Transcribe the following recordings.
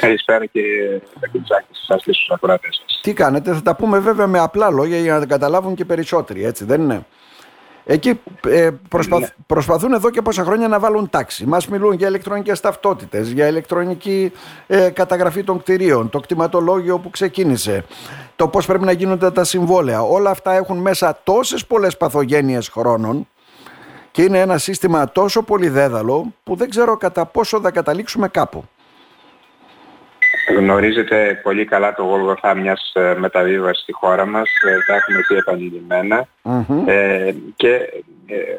Καλησπέρα και Μπακουτζάκη σας και στους ακροατές σας. Τι κάνετε, θα τα πούμε βέβαια με απλά λόγια για να τα καταλάβουν και περισσότεροι, έτσι δεν είναι; Εκεί ε, προσπαθ, ναι. προσπαθούν εδώ και πόσα χρόνια να βάλουν τάξη. Μας μιλούν για ηλεκτρονικές ταυτότητες, για ηλεκτρονική ε, καταγραφή των κτηρίων, το κτηματολόγιο που ξεκίνησε, το πώς πρέπει να γίνονται τα συμβόλαια. Όλα αυτά έχουν μέσα τόσες πολλές παθογένειες χρόνων και είναι ένα σύστημα τόσο πολύ δέδαλο που δεν ξέρω κατά πόσο θα καταλήξουμε κάπου. Γνωρίζετε πολύ καλά το γολγοθά μιας ε, μεταβίβασης στη χώρα μας, ε, τα έχουμε πει επανειλημμένα ε, και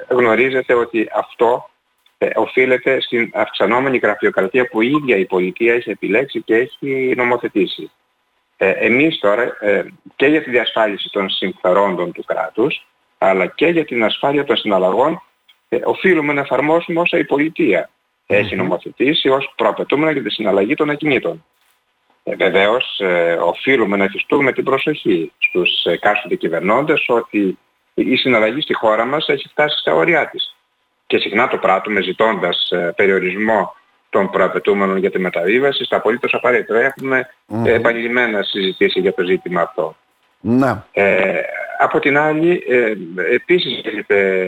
γνωρίζετε ότι αυτό οφείλεται στην αυξανόμενη γραφειοκρατία που η ίδια η πολιτεία έχει επιλέξει και έχει νομοθετήσει. εμείς τώρα και για τη διασφάλιση των συμφερόντων του κράτους αλλά και για την ασφάλεια των συναλλαγών οφείλουμε να εφαρμόσουμε όσα η πολιτεία έχει νομοθετήσει ως προαπαιτούμενα για τη συναλλαγή των ακινήτων. Ε, βεβαίως ε, οφείλουμε να εφιστούμε την προσοχή στους εκάστοτε κυβερνώντες ότι η συναλλαγή στη χώρα μας έχει φτάσει στα όρια της. Και συχνά το πράττουμε ζητώντας ε, περιορισμό των προαπαιτούμενων για τη μεταβίβαση στα απολύτως απαραίτητο. Έχουμε mm-hmm. επανειλημμένα συζητήσει για το ζήτημα αυτό. Να. Ε, από την άλλη, ε, επίσης έχετε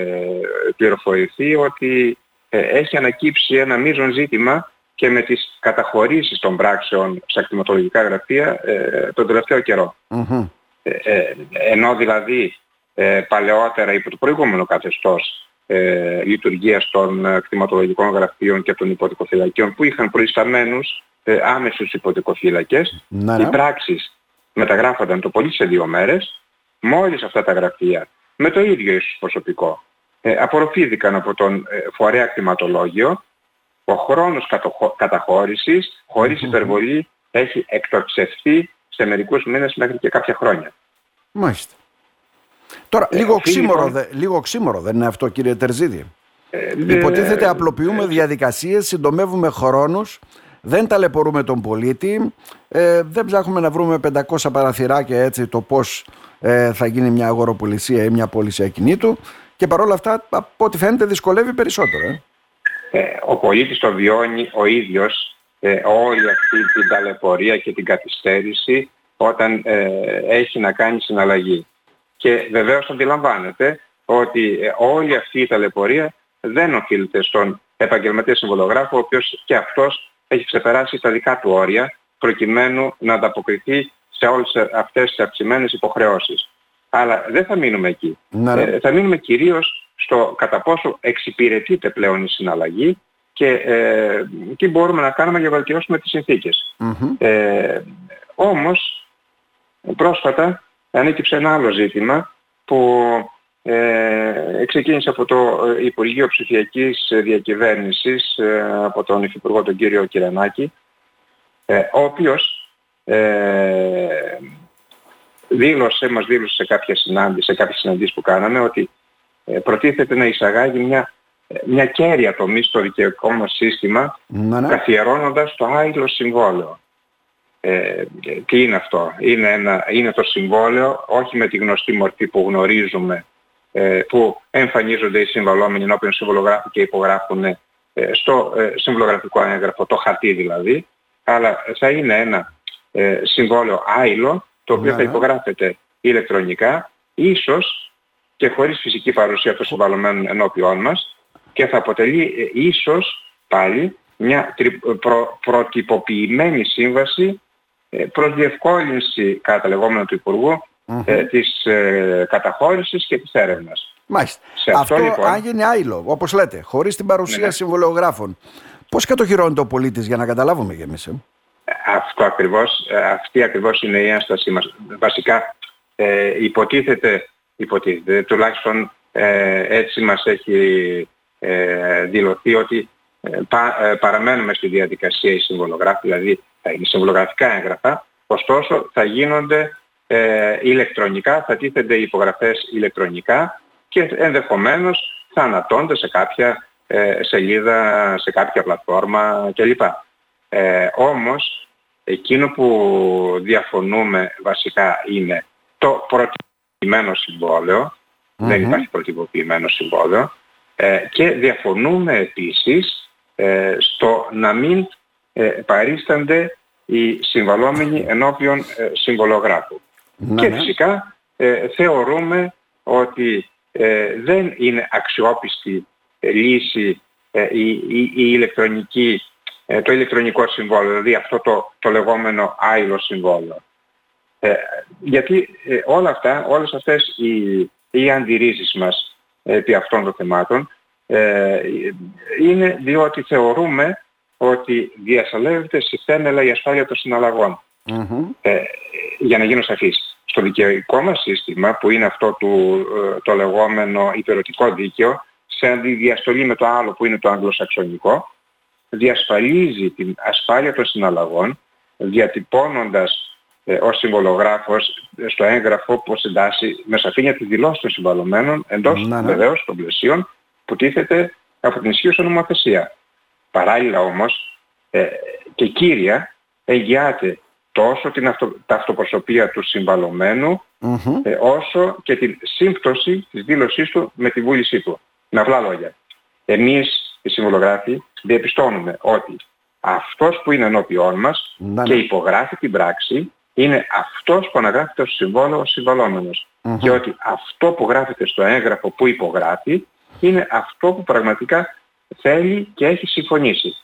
πληροφορηθεί ότι ε, έχει ανακύψει ένα μείζον ζήτημα και με τις καταχωρήσεις των πράξεων στα κτηματολογικά γραφεία ε, τον τελευταίο Ε, ε, ενώ δηλαδή ε, παλαιότερα υπό το προηγούμενο καθεστώς ε, λειτουργίας των ε, κτηματολογικών γραφείων και των υποτικοφυλακίων που είχαν προϊσταμένους ε, άμεσους υποτικοφύλακες, ναι, οι πράξεις μεταγράφονταν το πολύ σε δύο μέρες, μόλις αυτά τα γραφεία με το ίδιο ίσως προσωπικό ε, απορροφήθηκαν από τον ε, φορέα κτηματολόγιο ο χρόνος καταχώρησης χωρίς υπερβολή έχει εκτοξευθεί σε μερικούς μήνες μέχρι και κάποια χρόνια. Μάλιστα. Τώρα, ε, λίγο, οξύμορο, λοιπόν... λίγο οξύμορο δεν είναι αυτό κύριε Τερζίδη; Ε, Υποτίθεται απλοποιούμε ε, διαδικασίες, συντομεύουμε χρόνους, δεν ταλαιπωρούμε τον πολίτη, ε, δεν ψάχνουμε να βρούμε 500 παραθυράκια έτσι το πώς ε, θα γίνει μια αγοροπολισία ή μια πώληση ακινήτου και παρόλα αυτά από ό,τι φαίνεται δυσκολεύει περισσότερο. Ε. Ε, ο πολίτης το βιώνει ο ίδιος ε, όλη αυτή την ταλαιπωρία και την καθυστέρηση όταν ε, έχει να κάνει συναλλαγή. Και βεβαίως αντιλαμβάνεται ότι όλη αυτή η ταλαιπωρία δεν οφείλεται στον επαγγελματία συμβολογράφο, ο οποίος και αυτός έχει ξεπεράσει τα δικά του όρια προκειμένου να ανταποκριθεί σε όλες αυτές τις αυξημένες υποχρεώσεις. Αλλά δεν θα μείνουμε εκεί. Ναι. θα μείνουμε κυρίως στο κατά πόσο εξυπηρετείται πλέον η συναλλαγή και ε, τι μπορούμε να κάνουμε για να βελτιώσουμε τις συνθηκες Ε, όμως, πρόσφατα ανέκυψε ένα άλλο ζήτημα που ε, ξεκίνησε από το Υπουργείο Ψηφιακής Διακυβέρνησης ε, από τον Υφυπουργό τον κύριο Κυρανάκη ε, ο οποίος ε, δήλωσε, μας δήλωσε σε κάποια συνάντηση, σε κάποιες συναντήσεις που κάναμε ότι ε, προτίθεται να εισαγάγει μια, ε, μια κέρια τομή στο δικαιωτικό μας σύστημα ναι, ναι. καθιερώνοντας το άειλο συμβόλαιο. Ε, τι είναι αυτό; Είναι, ένα, είναι το συμβόλαιο όχι με τη γνωστή μορφή που γνωρίζουμε ε, που εμφανίζονται οι συμβαλόμενοι ενώπιον συμβολογράφου και υπογράφουν ε, στο ε, συμβολογραφικό έγγραφο, το χαρτί δηλαδή, αλλά θα είναι ένα ε, συμβόλαιο άειλο το οποίο ναι, θα υπογράφεται ηλεκτρονικά, ίσως και χωρίς φυσική παρουσία των συμβαλωμένων ενώπιών μας και θα αποτελεί ε, ίσως πάλι μια προ, προτυποποιημένη σύμβαση ε, προς διευκόλυνση κατά λεγόμενο του υπουργου ε, της ε, καταχώρησης και της έρευνας. Μάλιστα. Σε αυτό, αυτό λοιπόν, αν γίνει άειλο, όπως λέτε, χωρίς την παρουσία ναι, ναι. συμβολεογράφων, πώς κατοχυρώνεται ο πολίτης για να καταλάβουμε κι εμείς. Ε; Αυτό ακριβώς, αυτή ακριβώς είναι η ένστασή μας. Βασικά ε, υποτίθεται υποτίθεται. Τουλάχιστον ε, έτσι μας έχει ε, δηλωθεί ότι ε, πα, παραμένουμε στη διαδικασία οι συμβολογράφοι, δηλαδή θα είναι συμβολογραφικά έγγραφα, ωστόσο θα γίνονται ηλεκτρονικά, θα τίθενται οι υπογραφές ηλεκτρονικά και ενδεχομένως θα ανατώνται σε κάποια σελίδα, σε κάποια πλατφόρμα κλπ. Ε, όμως, εκείνο που διαφωνούμε βασικά είναι το πρώτο προτυπωποιημένο δεν υπάρχει προτυπωποιημένο συμβόλαιο, ε, και διαφωνούμε επίσης ε, στο να μην ε, παρίστανται οι συμβαλόμενοι ενώπιον ε, συμβολογράφου. Ναι, και ναι. φυσικά ε, θεωρούμε ότι ε, δεν είναι αξιόπιστη ε, λύση ε, η, η, η ηλεκτρονική, ε, το ηλεκτρονικό συμβόλαιο, δηλαδή αυτό το, το λεγόμενο άειλο συμβόλαιο. Ε, γιατί ε, όλα αυτά, όλες αυτές οι, οι αντιρρήσεις μας επί αυτών των θεμάτων ε, είναι διότι θεωρούμε ότι διασαλεύεται στη θέμελα η ασφάλεια των συναλλαγών. Μμμ. Ε, για να γίνω σαφής, στο δικαιωτικό μας σύστημα που είναι αυτό του, ε, το λεγόμενο υπερωτικό δίκαιο, σε αντιδιαστολή με το άλλο που είναι το αγγλοσαξονικό, διασφαλίζει την ασφάλεια των συναλλαγών διατυπώνοντας ε, ως συμβολογράφος ε, στο έγγραφο που συντάσσει με σαφήνεια τη δηλώση των συμβαλωμένων εντός Ναι, ναι. βεβαίως των πλαισίων που τίθεται από την ισχύουσα νομοθεσία. Παράλληλα όμως ε, και κύρια εγγυάται τόσο την αυτο, τα αυτοπροσωπεία του συμβαλωμένου Μμμ. ε, όσο και την σύμπτωση της δήλωσής του με τη βούλησή του. Με απλά λόγια. Εμείς οι συμβολογράφοι διαπιστώνουμε ότι αυτός που είναι ενώπιόν μας Ναι, και ναι. υπογράφει την πράξη είναι αυτός που αναγράφεται ως συμβόλαιο ως συμβαλόμενος. Μμμ. Και ότι αυτό που γράφεται στο έγγραφο που υπογράφει είναι αυτό που πραγματικά θέλει και έχει συμφωνήσει.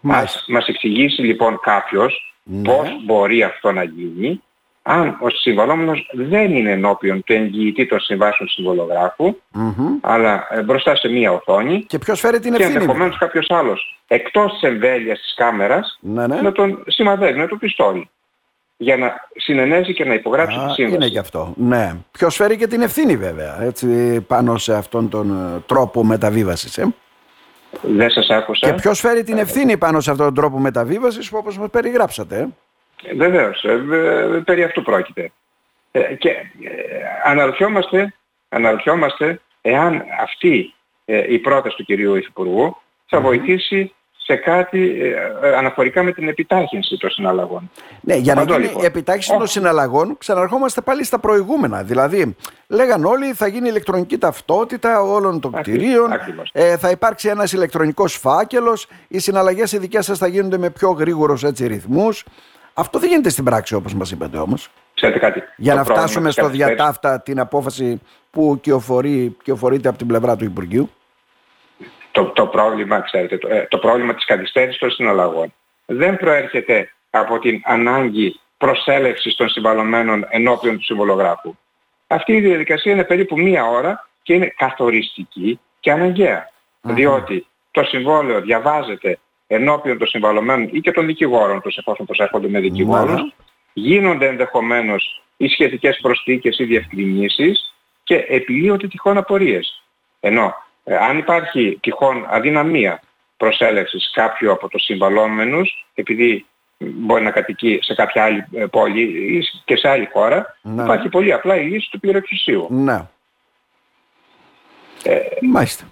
Μάλιστα. Ας μας εξηγήσει λοιπόν κάποιος Ναι. πώς μπορεί αυτό να γίνει αν ο συμβαλόμενος δεν είναι ενώπιον του εγγυητή των συμβάσεων συμβολογράφου Μμμ. αλλά ε, μπροστά σε μία οθόνη Και ποιος φέρει την και ευθύνη; ενδεχομένως κάποιος άλλος εκτός της εμβέλειας της κάμερας Ναι, ναι. να τον σημαδεύει, να τον πιστόλει για να συνενέσει και να υπογράψει Α, τη σύμβαση. είναι γι' αυτό. Ναι. Ποιος φέρει και την ευθύνη βέβαια έτσι, πάνω σε αυτόν τον ε, τρόπο μεταβίβασης. Ε; Δεν σας άκουσα. Και ποιος φέρει την ευθύνη πάνω σε αυτόν τον τρόπο μεταβίβασης που όπως μας περιγράψατε. Ε; Βεβαίως, ε, ε, περί αυτού πρόκειται. Ε, και ε, αναρωτιόμαστε, αναρωτιόμαστε εάν αυτή ε, η πρόταση του κυρίου Υφυπουργού θα βοηθήσει σε κάτι ε, ε, αναφορικά με την επιτάχυνση των συναλλαγών. Ναι, για να Απαντώ, γίνει λοιπόν. επιτάχυνση των Όχι. συναλλαγών, ξαναρχόμαστε πάλι στα προηγούμενα. Δηλαδή, λέγαν όλοι θα γίνει ηλεκτρονική ταυτότητα όλων των Ακριβώς, κτηρίων, ακριβώς. ε, θα υπάρξει ένας ηλεκτρονικός φάκελος, οι συναλλαγές οι δικές σας θα γίνονται με πιο γρήγορους έτσι, ρυθμούς. Αυτό δεν γίνεται στην πράξη όπως μας είπατε όμως. Ξέρετε κάτι. Για το να πρόβλημα φτάσουμε της στο καθυστέρησης- διατάφτα την απόφαση που κυοφορεί, κυοφορείται από την πλευρά του Υπουργείου. το, το πρόβλημα, ξέρετε, το, ε, το πρόβλημα της καθυστέρησης των συναλλαγών δεν προέρχεται από την ανάγκη προσέλευσης των συμβαλωμένων ενώπιον του συμβολογράφου. Αυτή η διαδικασία είναι περίπου μία ώρα και είναι καθοριστική και αναγκαία. Διότι το συμβόλαιο διαβάζεται ενώπιον των συμβαλωμένων ή και των δικηγόρων τους εφόσον προσέρχονται με δικηγόρους. Ναι. Γίνονται ενδεχομένως οι σχετικές προσθήκες ή διευκρινήσεις και επιλύονται τυχόν απορίες. Ενώ ε, αν υπάρχει τυχόν αδυναμία προσέλευσης κάποιου από τους συμβαλόμενους, επειδή μπορεί να κατοικεί σε κάποια άλλη ε, πόλη ή και σε άλλη χώρα, Ναι. υπάρχει πολύ απλά η λύση του πληροεξουσίου. Ναι. Ε, Μάλιστα.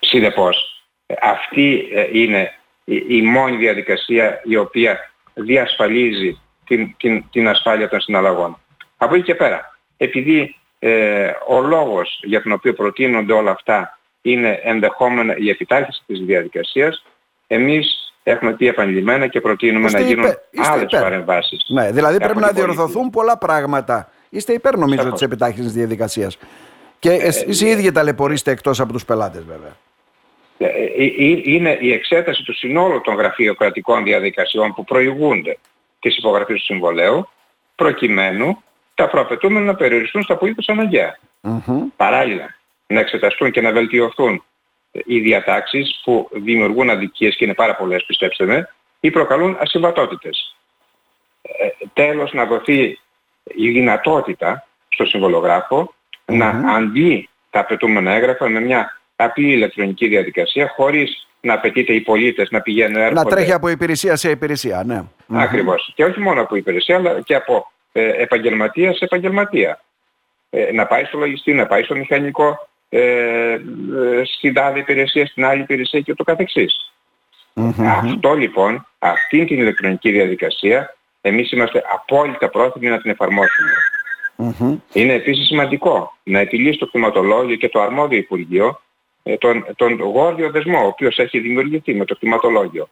Συνεπώς, ε, αυτή ε, είναι η, η μόνη διαδικασία η οποία διασφαλίζει την, την, την ασφάλεια των συναλλαγών. Από εκεί και πέρα, επειδή ε, ο λόγος για τον οποίο προτείνονται όλα αυτά είναι ενδεχόμενα η επιτάχυνση της διαδικασίας, εμείς έχουμε πει επανειλημμένα και προτείνουμε Είστε να γίνουν υπέρ- είστε άλλες υπέρ. παρεμβάσεις. Ναι, δηλαδή από πρέπει να την πολιτική. διορθωθούν πολλά πράγματα. Είστε υπέρ νομίζω Σαφώς. της επιτάχυνσης διαδικασίας. Και Ε, εσείς οι ίδιοι ταλαιπωρείστε εκτός από τους πελάτες βέβαια. Ε, ε, ε, είναι η εξέταση του συνόλου των γραφειοκρατικών διαδικασιών που προηγούνται της υπογραφής του συμβολέου προκειμένου τα προαπαιτούμενα να περιοριστούν στα απολύτως αναγκαία. Μμμ. Παράλληλα, να εξεταστούν και να βελτιωθούν οι διατάξεις που δημιουργούν αδικίες και είναι πάρα πολλές πιστέψτε με ή προκαλούν ασυμβατότητες. Ε, τέλος να δοθεί η δυνατότητα στο συμβολογράφο να αντλεί τα απαιτούμενα έγγραφα με μια απλή ηλεκτρονική διαδικασία χωρίς να απαιτείται οι πολίτες να πηγαίνουν Να έρχονται. τρέχει από υπηρεσία σε υπηρεσία, ναι. Μμμ. Ακριβώς. Και όχι μόνο από υπηρεσία, αλλά και από ε, επαγγελματία σε επαγγελματία. Ε, να πάει στο λογιστή, να πάει στο μηχανικό, ε, ε, στην τάδε υπηρεσία, στην άλλη υπηρεσία και ούτω καθεξής. Μμμ. Αυτό λοιπόν, αυτή την ηλεκτρονική διαδικασία, εμείς είμαστε απόλυτα πρόθυμοι να την εφαρμόσουμε. Μμμ. Είναι επίσης σημαντικό να επιλύσει το κτηματολόγιο και το αρμόδιο Υπουργείο ε, τον, τον γόρδιο δεσμό ο οποίος έχει δημιουργηθεί με το κτηματολογιο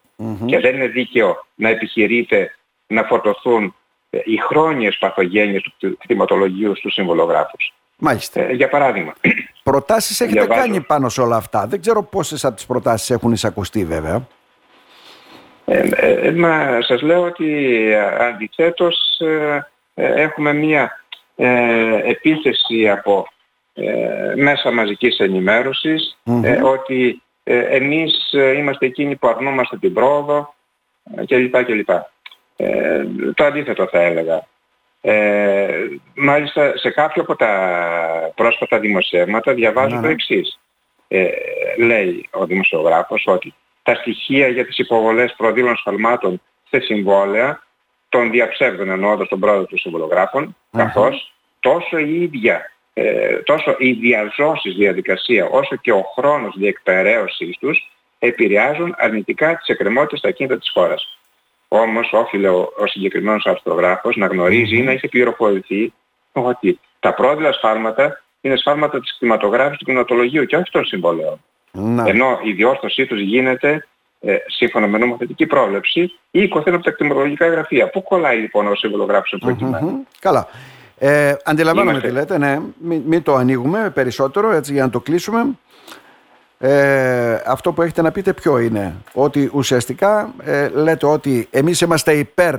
Και δεν είναι δίκαιο να επιχειρείται να φορτωθούν ε, οι χρόνιες παθογένειες του κτηματολογίου στους συμβολογράφους. Μάλιστα. Ε, για παράδειγμα. Προτάσεις έχετε διαβάζω. κάνει πάνω σε όλα αυτά; Δεν ξέρω πόσες από τις προτάσεις έχουν εισακουστεί βέβαια. Ε, ε, μα σας λέω ότι αντιθέτως έχουμε μία επίθεση από μέσα μαζικής ότι εμείς είμαστε εκείνοι που αρνούμαστε την πρόοδο κλπ. κλπ. το αντίθετο θα έλεγα. Ε, μάλιστα σε κάποιο από τα πρόσφατα δημοσιεύματα διαβάζω το εξής. Ε, λέει ο δημοσιογράφος ότι τα στοιχεία για τις υποβολές προδήλων σφαλμάτων σε συμβόλαια των διαψεύδων εννοώντας τον πρόεδρο των συμβολογράφων, καθώς τόσο η ίδια, ε, τόσο η διαζώσεις διαδικασία όσο και ο χρόνος διεκπαιρέωσης τους επηρεάζουν αρνητικά τις εκκρεμότητες στα κίνητα της χώρας. Όμως όφιλε ο, ο συγκεκριμένος αρθρογράφος να γνωρίζει ή να έχει πληροφορηθεί ότι τα πρόδειλα σφάλματα είναι σφάλματα της κτηματογράφησης του κτηματολογίου και όχι των συμβολέων. Να. Ενώ η διόρθωσή τους γίνεται ε, σύμφωνα με νομοθετική πρόβλεψη ή οικοθέν από τα κτηματολογικά γραφεία. Πού κολλάει λοιπόν ο συμβολογράφος προκειμένου. Καλά. Ε, αντιλαμβάνομαι τι λέτε, ναι. Μην, μην το ανοίγουμε περισσότερο έτσι για να το κλείσουμε. Ε, αυτό που έχετε να πείτε ποιο είναι. Ότι ουσιαστικά ε, λέτε ότι εμείς είμαστε υπέρ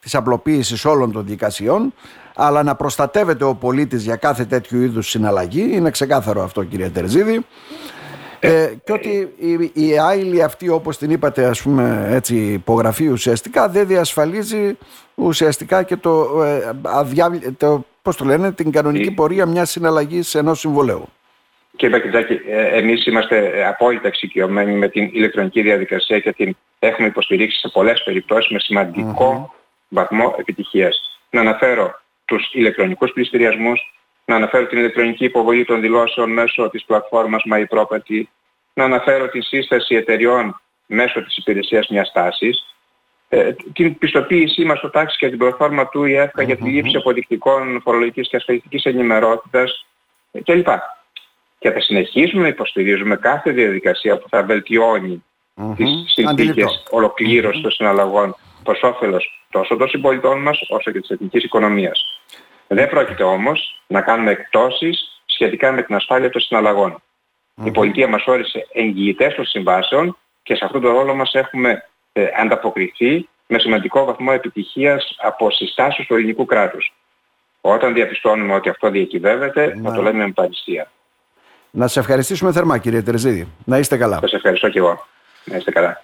της απλοποίησης όλων των δικασιών αλλά να προστατεύεται ο πολίτης για κάθε τέτοιου είδους συναλλαγή. Είναι ξεκάθαρο αυτό κύριε Τερζίδη. Ε, και ότι η, η άειλη αυτή όπως την είπατε ας πούμε έτσι υπογραφή ουσιαστικά δεν διασφαλίζει ουσιαστικά και το, ε, το, πώς το λένε, την κανονική πορεία μιας συναλλαγής ενός συμβολέου. Κύριε Πακετζάκη, ε, εμείς είμαστε απόλυτα εξοικειωμένοι με την ηλεκτρονική διαδικασία και την έχουμε υποστηρίξει σε πολλές περιπτώσεις με σημαντικό βαθμό επιτυχίας. Να αναφέρω τους ηλεκτρονικούς πληστηριασμούς, να αναφέρω την ηλεκτρονική υποβολή των δηλώσεων μέσω της πλατφόρμας MyProperty, να αναφέρω τη σύσταση εταιριών μέσω της υπηρεσίας μιας τάσης, ε, την πιστοποίησή μας στο τάξη και την πλατφόρμα του ΙΕΦΚΑ για τη λήψη αποδεικτικών φορολογικής και ασφαλιστικής ενημερότητας ε, κλπ. Και θα συνεχίσουμε να υποστηρίζουμε κάθε διαδικασία που θα βελτιώνει mm-hmm. τις συνθήκες ολοκλήρωσης των συναλλαγών προς όφελος τόσο των συμπολιτών μας όσο και της εθνικής οικονομίας. Δεν πρόκειται όμως να κάνουμε εκτόσεις σχετικά με την ασφάλεια των συναλλαγών. Η πολιτεία μας όρισε εγγυητές των συμβάσεων και σε αυτόν τον ρόλο μας έχουμε ε, ανταποκριθεί με σημαντικό βαθμό επιτυχίας από συστάσεις του ελληνικού κράτους. Όταν διαπιστώνουμε ότι αυτό διακυβεύεται, θα το λέμε με παριστία. Να σε ευχαριστήσουμε θερμά κύριε Τερζίδη. Να είστε καλά. Σας ευχαριστώ και εγώ. Να είστε καλά.